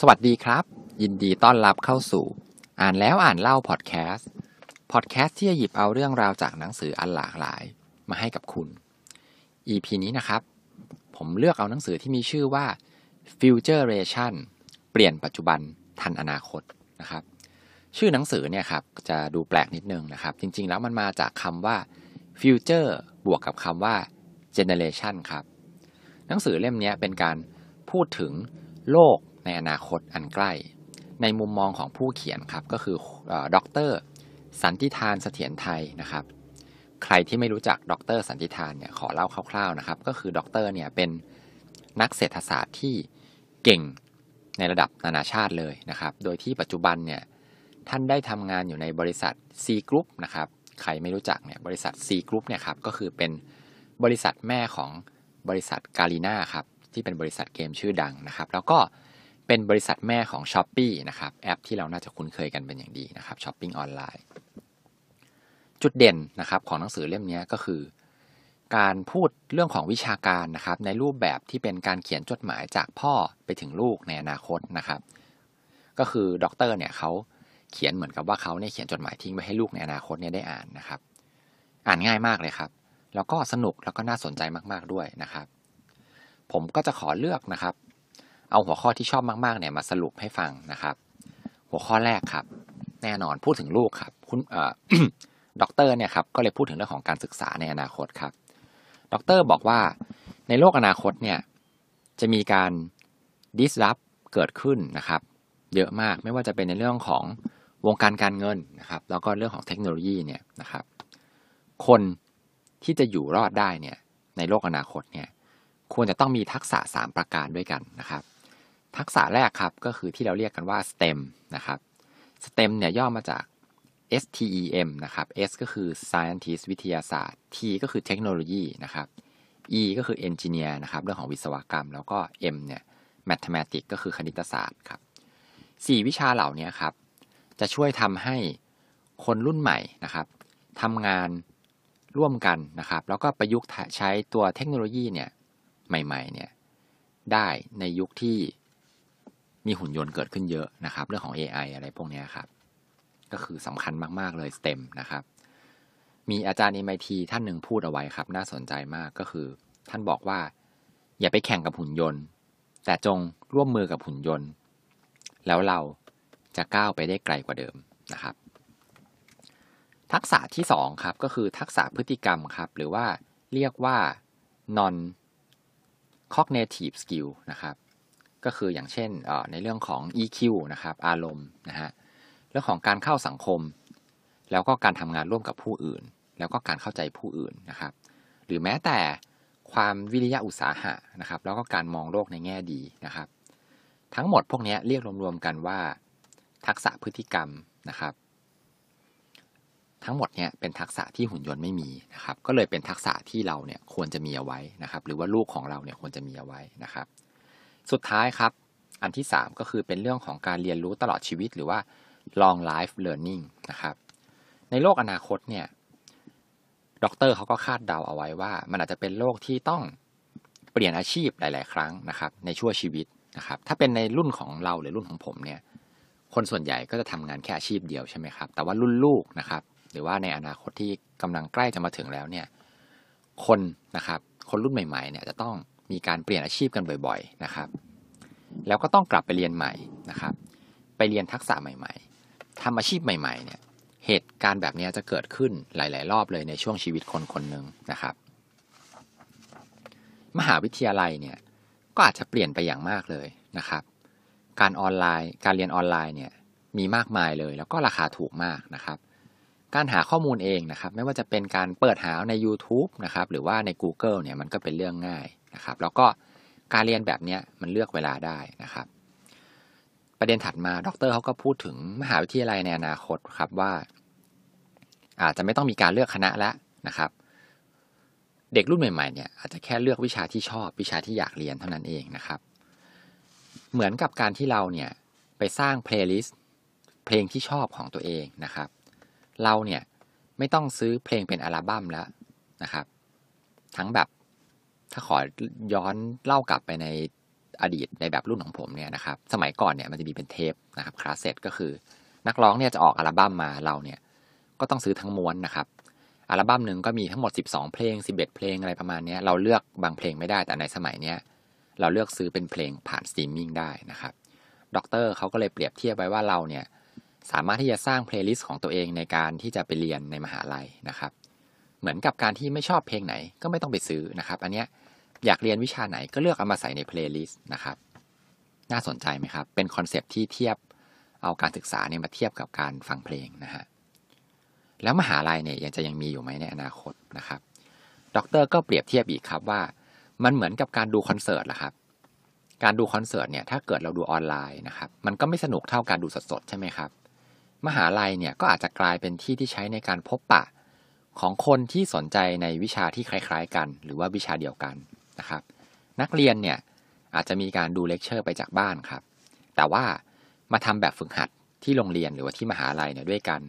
สวัสดีครับ ยินดีต้อนรับเข้าสู่ อ่านแล้วอ่านเล่าพอดแคสต์พอดแคสต์ที่จะหยิบเอาเรื่องราวจากหนังสืออันหลากหลายมาให้กับคุณ EP นี้นะครับ ผมเลือกเอาหนังสือที่มีชื่อว่า Futuration เปลี่ยนปัจจุบันทันอนาคตนะครับ ชื่อหนังสือเนี่ยครับจะดูแปลกนิดนึงนะครับ จริง ๆ แล้วมันมาจากคำว่า future บวกกับคำว่า generation ครับ หนังสือเล่มนี้เป็นการพูดถึงโลก ในอนาคตอันใกล้ ในมุมมองของผู้เขียนครับก็คือด็อกเตอร์สันติธารเสถียรไทยนะครับ ใครที่ไม่รู้จักดรสันติธารเนี่ยขอเล่าคร่าวๆนะครับ ก็คือดรเนี่ยเป็นนักเศรษฐศาสตร์ที่เก่งในระดับนานาชาติเลยนะครับ โดยที่ปัจจุบันเนี่ยท่านได้ทำงานอยู่ในบริษัท Sea Group นะครับ ใครไม่รู้จักเนี่ยบริษัท Sea Group เนี่ยครับก็คือเป็นบริษัทแม่ของบริษัท Garena ครับที่เป็นบริษัทเกมชื่อดังนะครับ แล้วก็ เป็นบริษัทแม่ของ Shopee นะครับแอปที่เราน่าจะคุ้นเคยกันเป็นอย่างดีนะครับช้อปปิ้งออนไลน์จุดเด่นนะครับของหนังสือเล่มนี้ก็คือ การพูดเรื่องของวิชาการนะครับในรูปแบบที่เป็นการเขียนจดหมายจากพ่อไปถึงลูกในอนาคตนะครับ ก็คือด็อกเตอร์เนี่ยเขาเขียนเหมือนกับว่าเขาเนี่ยเขียนจดหมายทิ้งไว้ให้ลูกในอนาคตเนี่ยได้อ่านนะครับ อ่านง่ายมากเลยครับ แล้วก็สนุกแล้วก็น่าสนใจมาก ๆด้วยนะครับ ผมก็จะขอเลือกนะครับ เอาหัวข้อที่ชอบมากๆเนี่ยมาสรุปให้ฟังนะครับ หัวข้อแรกครับ แน่นอนพูดถึงลูกครับ คุณเอ่อด็อกเตอร์เนี่ยครับก็เลยพูดถึงเรื่องของการศึกษาในอนาคตครับด็อกเตอร์บอกว่าในโลกอนาคตเนี่ยจะมีการ disrupt เกิดขึ้นนะครับ เยอะมากไม่ว่าจะเป็นในเรื่องของวงการการเงินนะครับ แล้วก็เรื่องของเทคโนโลยีเนี่ยนะครับ คนที่จะอยู่รอดได้เนี่ยในโลกอนาคตเนี่ยควรจะต้องมีทักษะ 3 ประการด้วยกันนะครับ ทักษะแรกครับก็คือที่เราเรียกกันว่า STEM นะครับ STEM เนี่ยย่อมาจาก STEM นะครับ S ก็คือ Scientist วิทยาศาสตร์ T ก็คือเทคโนโลยีนะครับ E ก็คือ Engineer นะครับ เรื่องของวิศวกรรม แล้วก็ M เนี่ย Mathematics ก็คือคณิตศาสตร์ครับสี่วิชาเหล่านี้ครับ จะช่วยทำให้คนรุ่นใหม่นะครับทำงานร่วมกันนะครับ แล้วก็ประยุกต์ใช้ตัวเทคโนโลยีเนี่ยใหม่ ๆ เนี่ยได้ในยุคที่ มีหุ่นยนต์เกิดขึ้นเยอะนะครับ เรื่องของ AI อะไรพวกนี้ครับ ก็คือสำคัญมาก ๆ เลย STEM นะครับ มีอาจารย์ MIT ท่านหนึ่งพูดเอาไว้ครับ น่าสนใจมากก็คือ ท่านบอกว่า อย่าไปแข่งกับหุ่นยนต์ แต่จงร่วมมือกับหุ่นยนต์ แล้วเราจะก้าวไปได้ไกลกว่าเดิมนะครับ ทักษะที่2ครับก็คือทักษะพฤติกรรมครับ หรือว่าเรียกว่า non cognitive skill นะครับ ก็คืออย่างเช่นในเรื่องของ EQ นะครับ อารมณ์นะฮะเรื่องของการเข้าสังคม แล้วก็การทำงานร่วมกับผู้อื่น แล้วก็การเข้าใจผู้อื่นนะครับ หรือแม้แต่ความวิริยะอุตสาหะนะครับ แล้วก็การมองโลกในแง่ดีนะครับ ทั้งหมดพวกนี้เรียกรวมๆกันว่า ทักษะพฤติกรรมนะครับ ทั้งหมดเนี่ยเป็นทักษะที่หุ่นยนต์ไม่มีนะครับ ก็เลยเป็นทักษะที่เราเนี่ยควรจะมีเอาไว้นะครับ หรือว่าลูกของเราเนี่ยควรจะมีเอาไว้นะครับ สุดท้ายครับ อันที่ 3 ก็คือเป็นเรื่องของการเรียนรู้ตลอดชีวิตหรือว่า long life learning นะครับ ในโลกอนาคตเนี่ยด็อกเตอร์เขาก็คาดเดาเอาไว้ว่า มันอาจจะเป็นโลกที่ต้องเปลี่ยนอาชีพหลาย ๆ ครั้งนะครับ ในชั่วชีวิตนะครับ ถ้าเป็นในรุ่นของเราหรือรุ่นของผมเนี่ย คนส่วนใหญ่ก็จะทำงานแค่อาชีพเดียวใช่ไหมครับ แต่ว่ารุ่นลูกนะครับ หรือว่าในอนาคตที่กำลังใกล้จะมาถึงแล้วเนี่ย คนนะครับ คนรุ่นใหม่ ๆ เนี่ยจะต้อง มีการเปลี่ยนอาชีพกันบ่อยๆนะครับ แล้วก็ต้องกลับไปเรียนใหม่นะครับ ไปเรียนทักษะใหม่ ๆทำอาชีพใหม่ ๆ เนี่ย เหตุการณ์แบบนี้จะเกิดขึ้นหลาย ๆ รอบเลยในช่วงชีวิตคนคนหนึ่งนะครับ มหาวิทยาลัยเนี่ยก็อาจจะเปลี่ยนไปอย่างมากเลยนะครับ การออนไลน์ การเรียนออนไลน์เนี่ยมีมากมายเลย แล้วก็ราคาถูกมากนะครับ การหาข้อมูลเองนะครับ ไม่ว่าจะเป็นการเปิดหาใน YouTube นะครับ หรือว่าใน Google เนี่ยมันก็เป็นเรื่องง่าย นะครับ แล้วก็การเรียนแบบนี้มันเลือกเวลาได้นะครับ ประเด็นถัดมาดรเขาก็พูดถึงมหาวิทยาลัยในอนาคตครับว่า อาจจะไม่ต้องมีการเลือกคณะแล้วนะครับ เด็กรุ่นใหม่ๆเนี่ยอาจจะแค่เลือกวิชาที่ชอบวิชาที่อยากเรียนเท่านั้นเองนะครับ เหมือนกับการที่เราเนี่ยไปสร้างเพลย์ลิสต์เพลงที่ชอบของตัวเองนะครับ เราเนี่ยไม่ต้องซื้อเพลงเป็นอัลบั้มแล้วนะครับ ทั้งแบบ ถ้าขอย้อนเล่ากลับไปในอดีตในแบบรุ่นของผมเนี่ยนะครับ สมัยก่อนเนี่ยมันจะมีเป็นเทปนะครับคลาสเซ็ตก็คือ นักร้องเนี่ยจะออกอัลบั้มมาเราเนี่ยก็ต้องซื้อทั้งม้วนนะครับอัลบั้มหนึ่งก็มีทั้งหมด 12 เพลง 11 เพลงอะไรประมาณนี้เราเลือกบางเพลงไม่ได้แต่ในสมัยเนี้ยเราเลือกซื้อเป็นเพลงผ่านสตรีมมิ่งได้นะครับด็อกเตอร์เขาก็เลยเปรียบเทียบไว้ว่าเราเนี่ยสามารถที่จะสร้างเพลย์ลิสต์ของตัวเองในการที่จะไปเรียนในมหาลัยนะครับ เหมือนกับการที่ไม่ชอบเพลงไหนก็ไม่ต้องไปซื้อนะครับ อันเนี้ย อยากเรียนวิชาไหนก็เลือกเอามาใส่ในเพลย์ลิสต์นะครับ น่าสนใจไหมครับ เป็น concept ที่เทียบเอาการศึกษาเนี่ยมาเทียบกับการฟังเพลงนะฮะ แล้วมหาลัยเนี่ยยังจะยังมีอยู่ไหมในอนาคตนะครับด็อกเตอร์ก็เปรียบเทียบอีกครับว่า มันเหมือนกับการดูคอนเสิร์ตแหละครับ การดูคอนเสิร์ตเนี่ยถ้าเกิดเราดูออนไลน์นะครับ มันก็ไม่สนุกเท่าการดูสดๆใช่ไหมครับ มหาลัยเนี่ยก็อาจจะกลายเป็นที่ที่ใช้ในการพบปะของคนที่สนใจในวิชาที่คล้าย ๆ กัน หรือว่าวิชาเดียวกัน นะครับ นักเรียนเนี่ยอาจจะมีการดูเลคเชอร์ไปจากบ้านครับ แต่ว่ามาทำแบบฝึกหัดที่โรงเรียนหรือว่าที่มหาลัยเนี่ยด้วยกัน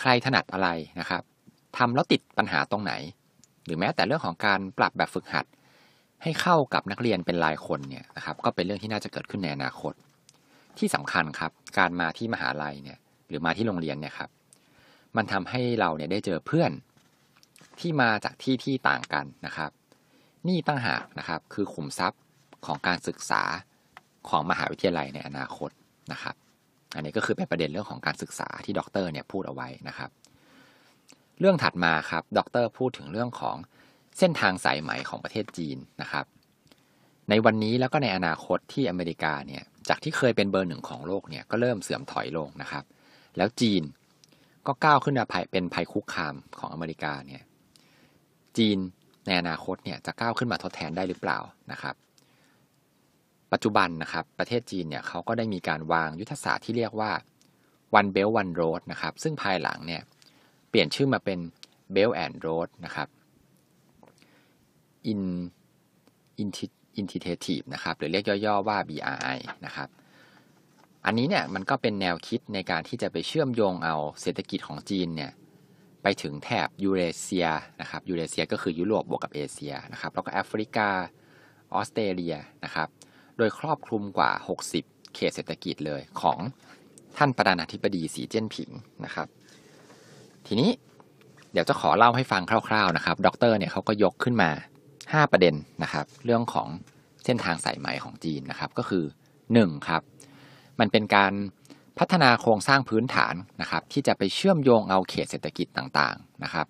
ใครถนัดอะไรนะครับทำแล้วติดปัญหาตรงไหน หรือแม้แต่เรื่องของการปรับแบบฝึกหัด ให้เข้ากับนักเรียนเป็นรายคนเนี่ยนะครับ ก็เป็นเรื่องที่น่าจะเกิดขึ้นในอนาคต ที่สำคัญครับ การมาที่มหาลัยเนี่ยหรือมาที่โรงเรียนเนี่ยครับ มันทำให้เราเนี่ยได้เจอเพื่อนที่มาจากที่ที่ต่างกันนะครับ นี่ต่างหากนะครับ คือขุมทรัพย์ของการศึกษาของมหาวิทยาลัยในอนาคตนะครับ อันนี้ก็คือเป็นประเด็นเรื่องของการศึกษาที่ด็อกเตอร์เนี่ยพูดเอาไว้นะครับ เรื่องถัดมาครับด็อกเตอร์พูดถึงเรื่องของเส้นทางสายไหมของประเทศจีนนะครับ ในวันนี้แล้วก็ในอนาคตที่อเมริกาเนี่ยจากที่เคยเป็นเบอร์หนึ่งของโลกเนี่ยก็เริ่มเสื่อมถอยลงนะครับ แล้วจีนก็ก้าวขึ้นมาเป็นภัยคุกคามของอเมริกาเนี่ยจีน ในอนาคตเนี่ยจะก้าวขึ้นมาทดแทนได้หรือเปล่านะครับ ปัจจุบันนะครับประเทศจีนเนี่ยเขาก็ได้มีการวางยุทธศาสตร์ที่เรียกว่า one belt one road นะครับซึ่งภายหลังเนี่ยเปลี่ยนชื่อมาเป็น belt and road นะครับ in integrative นะครับหรือเรียกย่อๆว่า BRI นะครับอันนี้เนี่ยมันก็เป็นแนวคิดในการที่จะไปเชื่อมโยงเอาเศรษฐกิจของจีนเนี่ย ไปถึงแถบยูเรเซียนะครับยูเรเซียก็คือยุโรปบวกกับเอเชียนะครับแล้วก็แอฟริกาออสเตรเลียนะครับโดยครอบคลุมกว่า 60 เขตเศรษฐกิจเลยของท่านประธานาธิบดีสีเจิ้นผิงนะครับ ทีนี้เดี๋ยวจะขอเล่าให้ฟังคร่าวๆนะครับด็อกเตอร์เนี่ยเขาก็ยกขึ้นมา 5 ประเด็นนะครับ เรื่องของเส้นทางสายไหมของจีนนะครับ ก็คือ 1. ครับ มันเป็นการ พัฒนาโครงสร้างพื้นฐานนะครับ ที่จะไปเชื่อมโยงเอาเขตเศรษฐกิจต่างๆนะครับ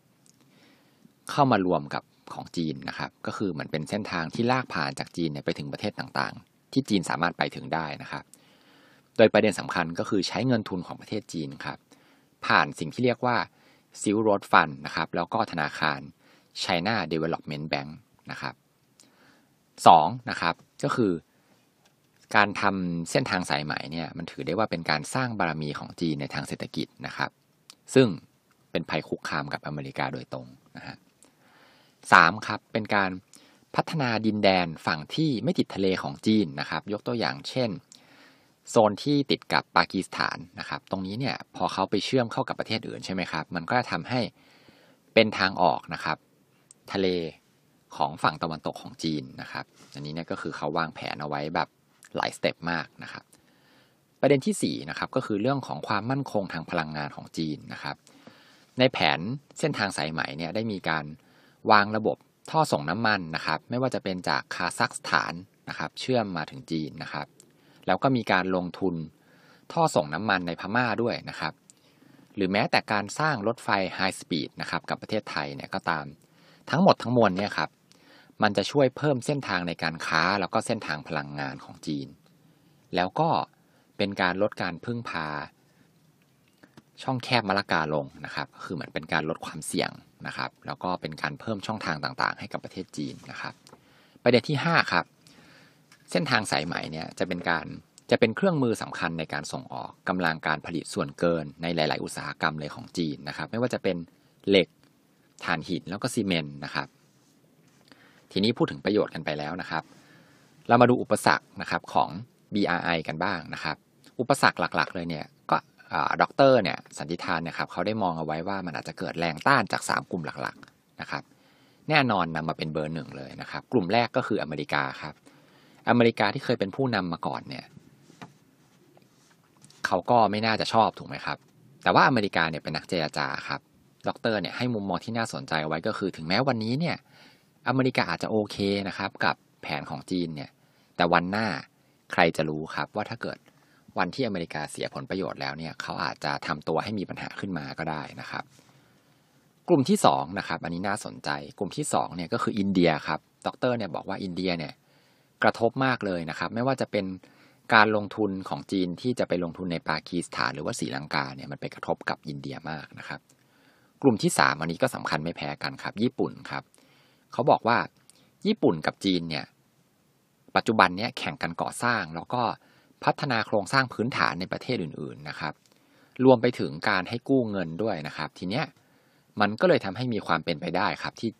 เข้ามารวมกับของจีนนะครับ ก็คือเหมือนเป็นเส้นทางที่ลากผ่านจากจีนไปถึงประเทศต่างๆ ที่จีนสามารถไปถึงได้นะครับ โดยประเด็นสำคัญก็คือใช้เงินทุนของประเทศจีนครับ ผ่านสิ่งที่เรียกว่า Silk Road Fund นะครับ แล้วก็ธนาคาร China Development Bank นะครับสองนะครับ ก็คือ การทำเส้นทางสายไหมเนี่ยมันถือได้ว่าเป็นการสร้างบารมีของจีนในทางเศรษฐกิจนะครับ ซึ่งเป็นภัยคุกคามกับอเมริกาโดยตรงนะฮะสามครับเป็นการพัฒนาดินแดนฝั่งที่ไม่ติดทะเลของจีนนะครับ ยกตัวอย่างเช่น โซนที่ติดกับปากีสถานนะครับ ตรงนี้เนี่ยพอเขาไปเชื่อมเข้ากับประเทศอื่นใช่ไหมครับ มันก็จะทำให้เป็นทางออกนะครับ ทะเลของฝั่งตะวันตกของจีนนะครับ อันนี้เนี่ยก็คือเขาวางแผนเอาไว้แบบ หลายสเต็ปมากนะครับ ประเด็นที่4นะครับก็คือเรื่องของความมั่นคงทางพลังงานของจีนนะครับ ในแผนเส้นทางสายไหมเนี่ยได้มีการวางระบบท่อส่งน้ำมันนะครับ ไม่ว่าจะเป็นจากคาซัคสถานนะครับเชื่อมมาถึงจีนนะครับ แล้วก็มีการลงทุนท่อส่งน้ำมันในพม่าด้วยนะครับ หรือแม้แต่การสร้างรถไฟ high speed นะครับกับประเทศไทยเนี่ยก็ตาม ทั้งหมดทั้งมวลเนี่ยครับ มันจะช่วยเพิ่มเส้นทางในการค้าแล้วก็เส้นทางพลังงานของจีน แล้วก็เป็นการลดการพึ่งพา ช่องแคบมะละกาลงนะครับ คือเหมือนเป็นการลดความเสี่ยงนะครับ แล้วก็เป็นการเพิ่มช่องทางต่างๆ ให้กับประเทศจีนนะครับ ประเด็นที่ 5 ครับ เส้นทางสายไหมเนี่ยจะเป็นการจะเป็นเครื่องมือสำคัญในการส่งออกกำลังการผลิตส่วนเกินในหลาย ๆ อุตสาหกรรมเลยของจีนนะครับ ไม่ว่าจะเป็นเหล็กถ่านหินแล้วก็ซีเมนต์นะครับ ทีนี้พูดถึงประโยชน์กันไปแล้วนะครับ เรามาดูอุปสรรคนะครับของ BRI กันบ้างนะครับ อุปสรรคหลักๆ เลยเนี่ยก็ด็อกเตอร์เนี่ยสันติธารนะครับเขาได้มองเอาไว้ว่ามันอาจจะเกิดแรงต้านจาก 3 กลุ่มหลักๆนะครับแน่นอนนำมาเป็นเบอร์หนึ่งเลยนะครับ กลุ่มแรกก็คืออเมริกาครับ อเมริกาที่เคยเป็นผู้นำมาก่อนเนี่ยเขาก็ไม่น่าจะชอบถูกไหมครับ แต่ว่าอเมริกาเนี่ยเป็นนักเจรจาครับ ดรเนี่ยให้มุมมองที่น่าสนใจไว้ก็คือ ถึงแม้วันนี้เนี่ย อเมริกาอาจจะโอเคนะครับ กับแผนของจีนเนี่ย แต่วันหน้าใครจะรู้ครับว่าถ้าเกิดวันที่อเมริกาเสียผลประโยชน์แล้วเนี่ยเขาอาจจะทำตัวให้มีปัญหาขึ้นมาก็ได้นะครับ กลุ่มที่2นะครับ อันนี้น่าสนใจ กลุ่มที่2เนี่ยก็คืออินเดียครับ ดรเนี่ยบอกว่าอินเดียเนี่ยกระทบมากเลยนะครับ ไม่ว่าจะเป็นการลงทุนของจีนที่จะไปลงทุนในปากีสถานหรือว่าศรีลังกาเนี่ยมันไปกระทบกับอินเดียมากนะครับ กลุ่มที่ 3 อันนี้ก็สำคัญไม่แพ้กันครับ ญี่ปุ่นครับ เขาบอกว่าญี่ปุ่นกับจีนเนี่ย ปัจจุบันเนี่ยแข่งกันก่อสร้าง แล้วก็พัฒนาโครงสร้างพื้นฐานในประเทศอื่น ๆนะครับ รวมไปถึงการให้กู้เงินด้วยนะครับ ทีเนี้ยมันก็เลยทำให้มีความเป็นไปได้ครับที่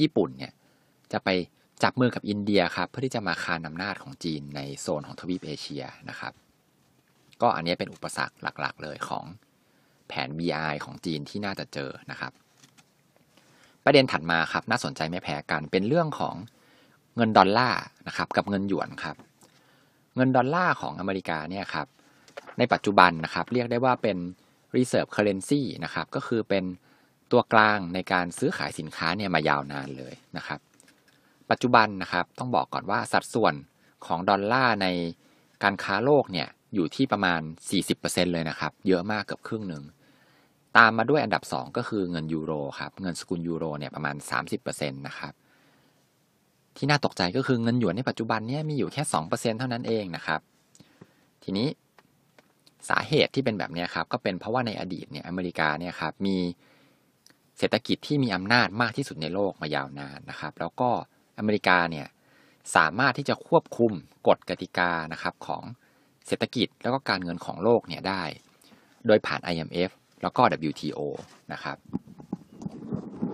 ญี่ปุ่นเนี่ยจะไปจับมือกับอินเดียครับ เพื่อที่จะมาคานอำนาจของจีนในโซนของทวีปเอเชียนะครับ ก็อันนี้เป็นอุปสรรคหลัก ๆ เลยของแผน BRI ของจีนที่น่าจะเจอนะครับ ประเด็นถัดมาครับน่าสนใจไม่แพ้กันเป็นเรื่องของเงินดอลลาร์นะครับกับเงินหยวนครับเงินดอลลาร์ของอเมริกาเนี่ยครับในปัจจุบันนะครับเรียกได้ว่าเป็น reserve currency นะครับก็คือเป็นตัวกลางในการซื้อขายสินค้าเนี่ยมายาวนานเลยนะครับ ปัจจุบันนะครับต้องบอกก่อนว่าสัดส่วนของดอลลาร์ในการค้าโลกเนี่ยอยู่ที่ประมาณ 40%เลยนะครับ เยอะมากเกือบครึ่งหนึ่ง ตามมาด้วยอันดับ 2 ก็คือเงินยูโรครับ เงินสกุลยูโรเนี่ยประมาณ 30%นะครับ ที่น่าตกใจก็คือเงินหยวนในปัจจุบันเนี่ยมีอยู่แค่ 2%เท่านั้นเองนะครับ ทีนี้สาเหตุที่เป็นแบบนี้ครับ ก็เป็นเพราะว่าในอดีตเนี่ยอเมริกาเนี่ยครับมีเศรษฐกิจที่มีอำนาจมากที่สุดในโลกมายาวนานนะครับ แล้วก็อเมริกาเนี่ยสามารถที่จะควบคุมกฎกติกานะครับของเศรษฐกิจแล้วก็การเงินของโลกเนี่ยได้ โดยผ่าน IMF แล้วก็ WTO นะครับ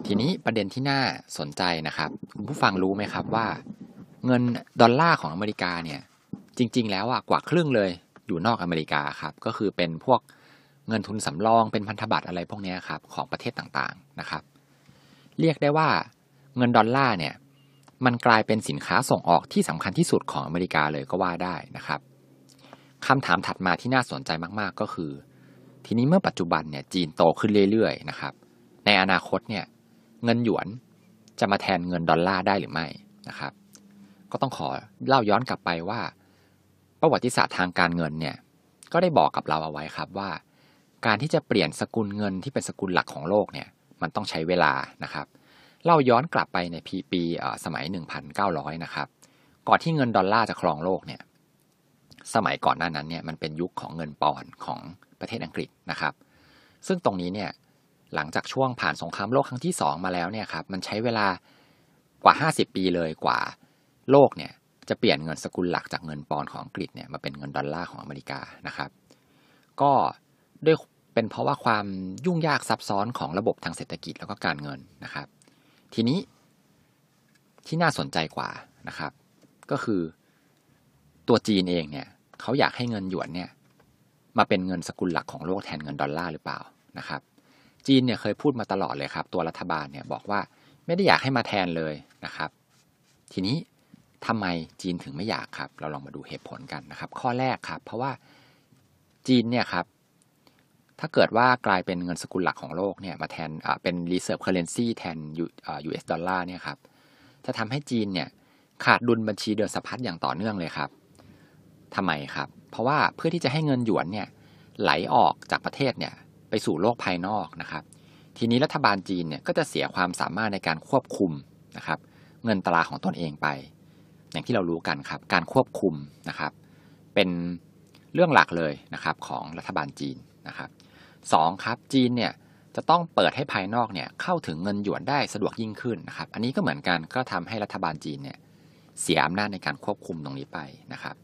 ทีนี้ประเด็นที่น่าสนใจนะครับคุณผู้ฟังรู้ไหมครับว่า เงินดอลลาร์ของอเมริกาเนี่ยจริง ๆ แล้วอะกว่าครึ่งเลยอยู่นอกอเมริกาครับก็คือเป็นพวกเงินทุนสำรองเป็นพันธบัตรอะไรพวกนี้ครับของประเทศต่างๆนะครับ เรียกได้ว่าเงินดอลลาร์เนี่ยมันกลายเป็นสินค้าส่งออกที่สำคัญที่สุดของอเมริกาเลยก็ว่าได้นะครับคำถามถัดมาที่น่าสนใจมากๆก็คือ ทีนี้เมื่อปัจจุบันเนี่ยจีนโตขึ้นเรื่อยๆนะครับ ในอนาคตเนี่ยเงินหยวนจะมาแทนเงินดอลลาร์ได้หรือไม่นะครับ ก็ต้องขอเล่าย้อนกลับไปว่า ประวัติศาสตร์ทางการเงินเนี่ยก็ได้บอกกับเราเอาไว้ครับว่า การที่จะเปลี่ยนสกุลเงินที่เป็นสกุลหลักของโลกเนี่ยมันต้องใช้เวลานะครับ เล่าย้อนกลับไปในปีปีสมัย 1,900 นะครับ ก่อนที่เงินดอลลาร์จะครองโลกเนี่ย สมัยก่อนหน้านั้นเนี่ยมันเป็นยุคของเงินปอนด์ของประเทศอังกฤษนะครับ ซึ่งตรงนี้เนี่ยหลังจากช่วงผ่านสงครามโลกครั้งที่ 2 มาแล้วเนี่ยครับมันใช้เวลากว่า 50 ปีเลยกว่าโลกเนี่ยจะเปลี่ยนเงินสกุลหลักจากเงินปอนด์ของอังกฤษเนี่ยมาเป็นเงินดอลลาร์ของอเมริกานะครับ ก็ด้วยเป็นเพราะว่าความยุ่งยากซับซ้อนของระบบทางเศรษฐกิจแล้วก็การเงินนะครับ ทีนี้ที่น่าสนใจกว่านะครับ ก็คือ ตัวจีนเองเนี่ยเขาอยากให้เงินหยวนเนี่ยมาเป็นเงินสกุลหลักของโลกแทนเงินดอลลาร์หรือเปล่านะครับ จีนเนี่ยเคยพูดมาตลอดเลยครับ ตัวรัฐบาลเนี่ยบอกว่าไม่ได้อยากให้มาแทนเลยนะครับ ทีนี้ทำไมจีนถึงไม่อยากครับ เราลองมาดูเหตุผลกันนะครับ ข้อแรกครับ เพราะว่าจีนเนี่ยครับถ้าเกิดว่ากลายเป็นเงินสกุลหลักของโลกเนี่ยมาแทนเป็น reserve currency แทน US ดอลลาร์เนี่ยครับจะทำให้จีนเนี่ยขาดดุลบัญชีเดินสะพัดอย่างต่อเนื่องเลยครับ ทำไมครับ เพราะว่าเพื่อที่จะให้เงินหยวนเนี่ยไหลออกจากประเทศเนี่ยไปสู่โลกภายนอกนะครับ ทีนี้รัฐบาลจีนเนี่ยก็จะเสียความสามารถในการควบคุมนะครับ เงินตราของตนเองไป อย่างที่เรารู้กันครับ การควบคุมนะครับ เป็นเรื่องหลักเลยนะครับของรัฐบาลจีนนะครับสองครับจีนเนี่ยจะต้องเปิดให้ภายนอกเนี่ยเข้าถึงเงินหยวนได้สะดวกยิ่งขึ้นนะครับ อันนี้ก็เหมือนกันก็ทำให้รัฐบาลจีนเนี่ยเสียอำนาจในการควบคุมตรงนี้ไปนะครับ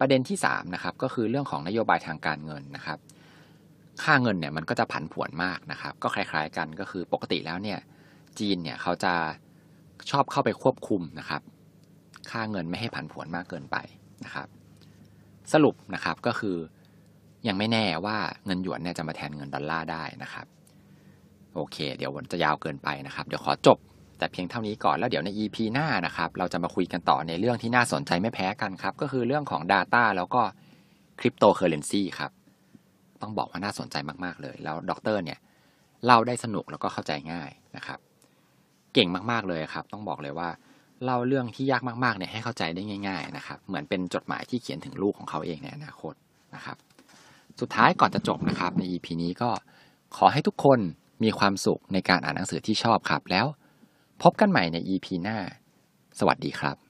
ประเด็นที่3นะครับก็คือเรื่องของนโยบายทางการเงินนะครับ ค่าเงินเนี่ยมันก็จะผันผวนมากนะครับ ก็คล้าย ๆ กันก็คือปกติแล้วเนี่ยจีนเนี่ยเขาจะชอบเข้าไปควบคุมนะครับ ค่าเงินไม่ให้ผันผวนมากเกินไปนะครับ สรุปนะครับก็คือยังไม่แน่ว่าเงินหยวนเนี่ยจะมาแทนเงินดอลลาร์ได้นะครับ โอเค เดี๋ยวมันจะยาวเกินไปนะครับ เดี๋ยวขอจบ แต่เพียงเท่านี้ก่อนแล้วเดี๋ยวใน EP หน้านะครับเราจะมาคุยกันต่อในเรื่องที่น่าสนใจไม่แพ้กันครับ ก็คือเรื่องของ Data แล้วก็คริปโตเคอร์เรนซีครับต้องบอกว่าน่าสนใจมาก ๆ เลย แล้วด็อกเตอร์เนี่ยเล่าได้สนุกแล้วก็เข้าใจง่ายนะครับ เก่งมากๆเลยครับ ต้องบอกเลยว่าเล่าเรื่องที่ยากมากๆเนี่ยให้เข้าใจได้ง่าย ๆ นะครับ เหมือนเป็นจดหมายที่เขียนถึงลูกของเขาเองในอนาคตนะครับ สุดท้ายก่อนจะจบนะครับ ใน EP นี้ก็ขอให้ทุกคนมีความสุขในการอ่านหนังสือที่ชอบครับ แล้ว พบกันใหม่ใน EP หน้า สวัสดีครับ